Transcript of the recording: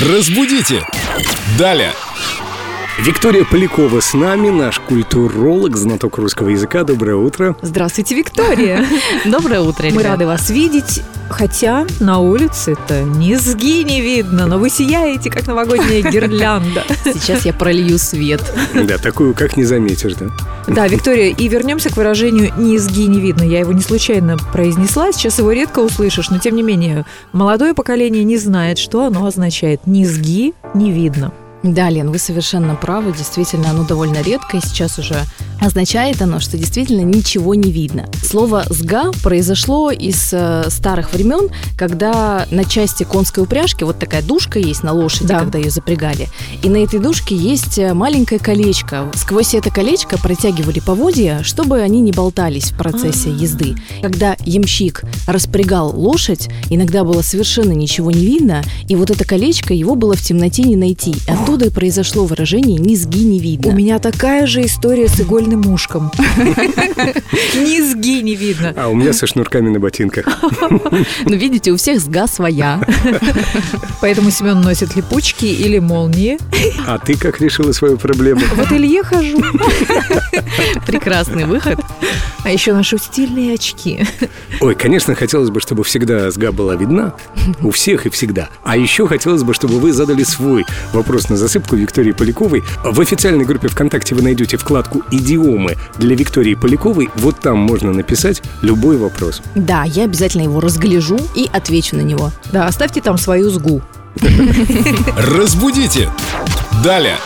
Разбудите! Далее! Виктория Полякова с нами, наш культуролог, знаток русского языка. Доброе утро. Здравствуйте, Виктория. Доброе утро, Мы рады вас видеть. Хотя на улице-то низги не видно, но вы сияете, как новогодняя гирлянда. Сейчас я пролью свет. Да, такую как не заметишь, да? Да, Виктория, и вернемся к выражению «низги не видно». Я его не случайно произнесла, сейчас его редко услышишь, но тем не менее, молодое поколение не знает, что оно означает. «Низги не видно». Да, Лен, вы совершенно правы. Действительно, оно довольно редко, и сейчас уже означает оно, что действительно ничего не видно. Слово «сга» произошло из э, старых времен, когда на части конской упряжки вот такая душка есть на лошади, Да. когда ее запрягали. И на этой душке есть э, маленькое колечко. Сквозь это колечко протягивали поводья, чтобы они не болтались в процессе А. езды. Когда ямщик распрягал лошадь, иногда было совершенно ничего не видно, и вот это колечко его было в темноте не найти. Оттуда и произошло выражение «низги не видно». У меня такая же история с игольным ушком. Низги не видно. А у меня со шнурками на ботинках. Ну, видите, у всех сга своя. Поэтому Семен носит липучки или молнии. А ты как решила свою проблему? В ателье хожу. Прекрасный выход. А еще ношу стильные очки. Ой, конечно, хотелось бы, чтобы всегда СГА была видна. У всех и всегда. А еще хотелось бы, чтобы вы задали свой вопрос на засыпку Виктории Поляковой. В официальной группе ВКонтакте вы найдете вкладку «Идиомы» для Виктории Поляковой. Вот там можно написать любой вопрос. Да, я обязательно его разгляжу и отвечу на него. Да, оставьте там свою сгу. Разбудите! Далее!